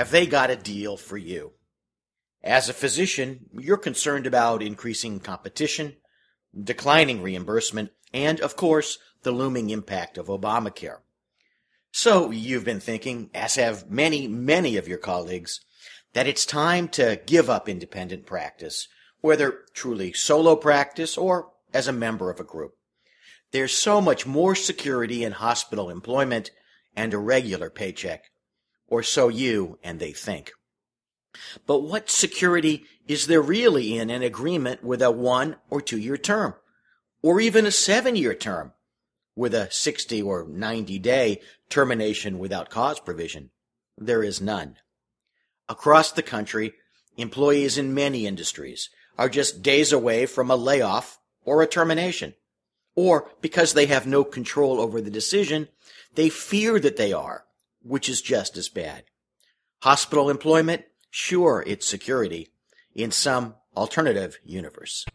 have they got a deal for you? As a physician, you're concerned about increasing competition, declining reimbursement, and, of course, the looming impact of Obamacare. So you've been thinking, as have many, many of your colleagues, that it's time to give up independent practice, whether truly solo practice or as a member of a group. There's so much more security in hospital employment and a regular paycheck. Or so you and they think. But what security is there really in an agreement with a one or two year term? Or even a seven year term with a 60 or 90 day termination without cause provision? There is none. Across the country, employees in many industries are just days away from a layoff or a termination. Or because they have no control over the decision, they fear that they are, which is just as bad. Hospital employment, sure, it's security in some alternative universe.